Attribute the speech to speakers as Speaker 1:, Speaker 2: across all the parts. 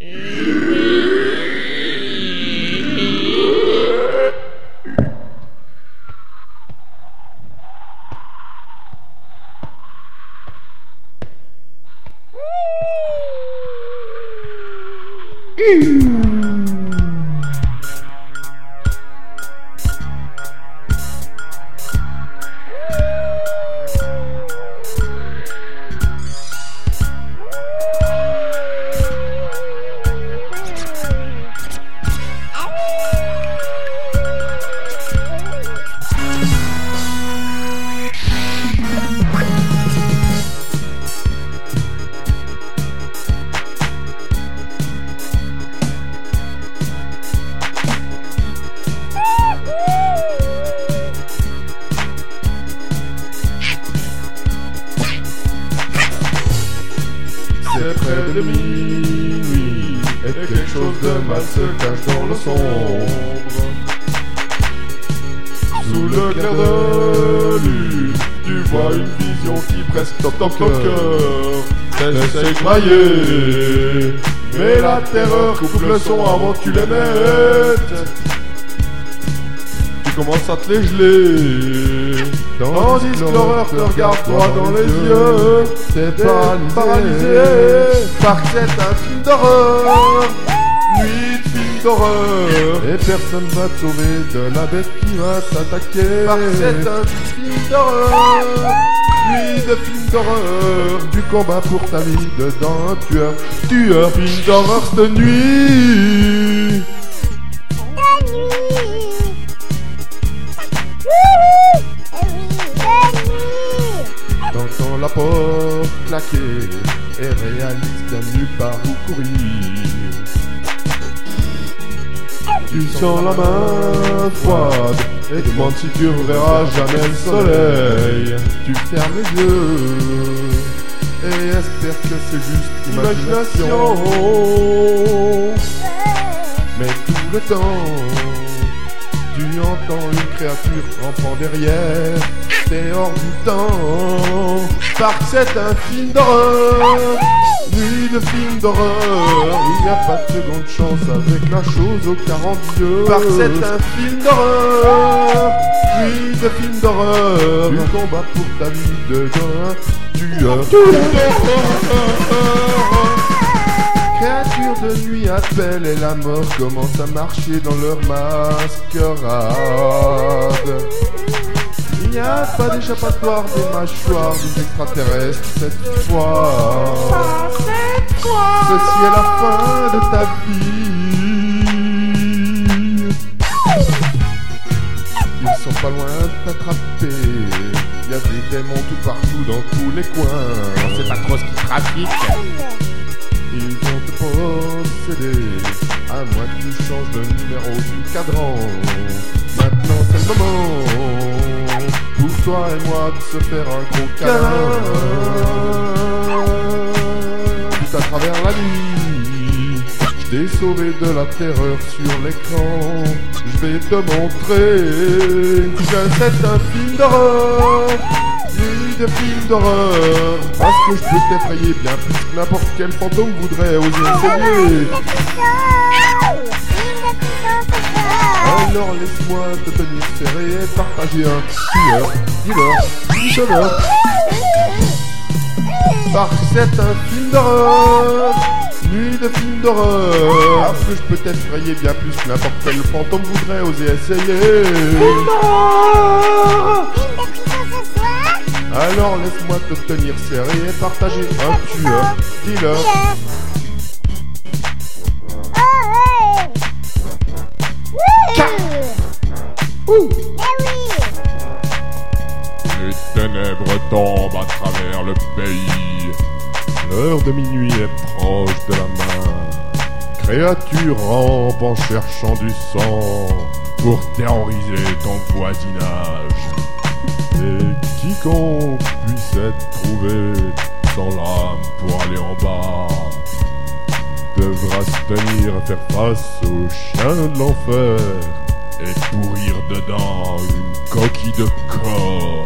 Speaker 1: Mmm. Près de minuit et quelque chose de mal se cache dans le sombre. Sous le clair de lune, tu vois une vision qui presque toque ton cœur. T'essayes de mais la terreur coupe le son avant que tu les commences à te les geler. Tandis que l'horreur te regarde droit dans les yeux. T'es paralysé, paralysé. Par c'est un film d'horreur. Nuit de film d'horreur. Et personne va te sauver de la bête qui va t'attaquer. Par c'est un film d'horreur. Nuit de film d'horreur. Du combat pour ta vie dedans un tueur. Tueur, film d'horreur cette nuit. Porte claquer et réalise t'as nulle part où courir. Tu sens la main froide et te demandes si tu reverras jamais le soleil. Tu fermes les yeux et espères que c'est juste imagination. Mais tout le temps, tu entends une créature rampant derrière. T'es hors du temps, que c'est un film d'horreur. Nuit de film d'horreur, il n'y a pas de seconde chance avec la chose au 42. Parce que c'est un film d'horreur. Nuit de film d'horreur, du combat pour ta vie de tueur. Créatures de nuit appellent et la mort commence à marcher dans leur masquerade. N'y a pas d'échappatoire des mâchoires des extraterrestres cette fois. Ceci est la fin de ta vie. Ils sont pas loin de t'attraper. Il y a des démons tout partout dans tous les coins.
Speaker 2: On sait pas trop ce qui trafique.
Speaker 1: Ils vont te posséder, à moins que tu changes le numéro du cadran. Maintenant c'est le moment toi et moi de se faire un gros câlin. Tout à travers la nuit, je t'ai sauvé de la terreur sur l'écran. Je vais te montrer que c'est un film d'horreur. Nuit de film d'horreur Parce que je peux t'effrayer bien plus que n'importe quel fantôme voudrait oser essayer Alors laisse-moi te tenir serré et partager un tueur, dealer, dissonneur Parce que c'est un film d'horreur. Nuit de film d'horreur. Parce que je peux t'effrayer bien plus que n'importe quel fantôme voudrait oser essayer. Alors laisse-moi te tenir serré et partager un tueur, dealer. De minuit est proche de la main. Créature rampe en cherchant du sang
Speaker 2: Pour terroriser ton voisinage.
Speaker 1: et quiconque puisse être trouvé
Speaker 2: Sans l'âme pour aller en bas.
Speaker 1: devra se tenir et faire face au chien de l'enfer.
Speaker 2: Et pourrir dedans une coquille de corps.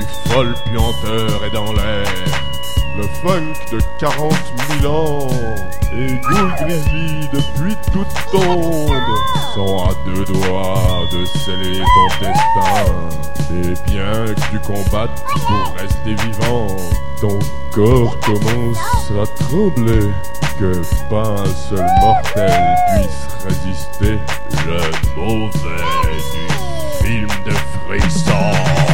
Speaker 2: Rock'n'roll puanteur est dans l'air.
Speaker 1: Le funk de 40 000 ans et Ghoul Grizzly depuis toute tombe
Speaker 2: sont à deux doigts de sceller ton destin. Et bien que tu combattes pour rester vivant, ton corps commence à trembler. Que pas un seul mortel puisse résister. Le mauvais du film de frisson.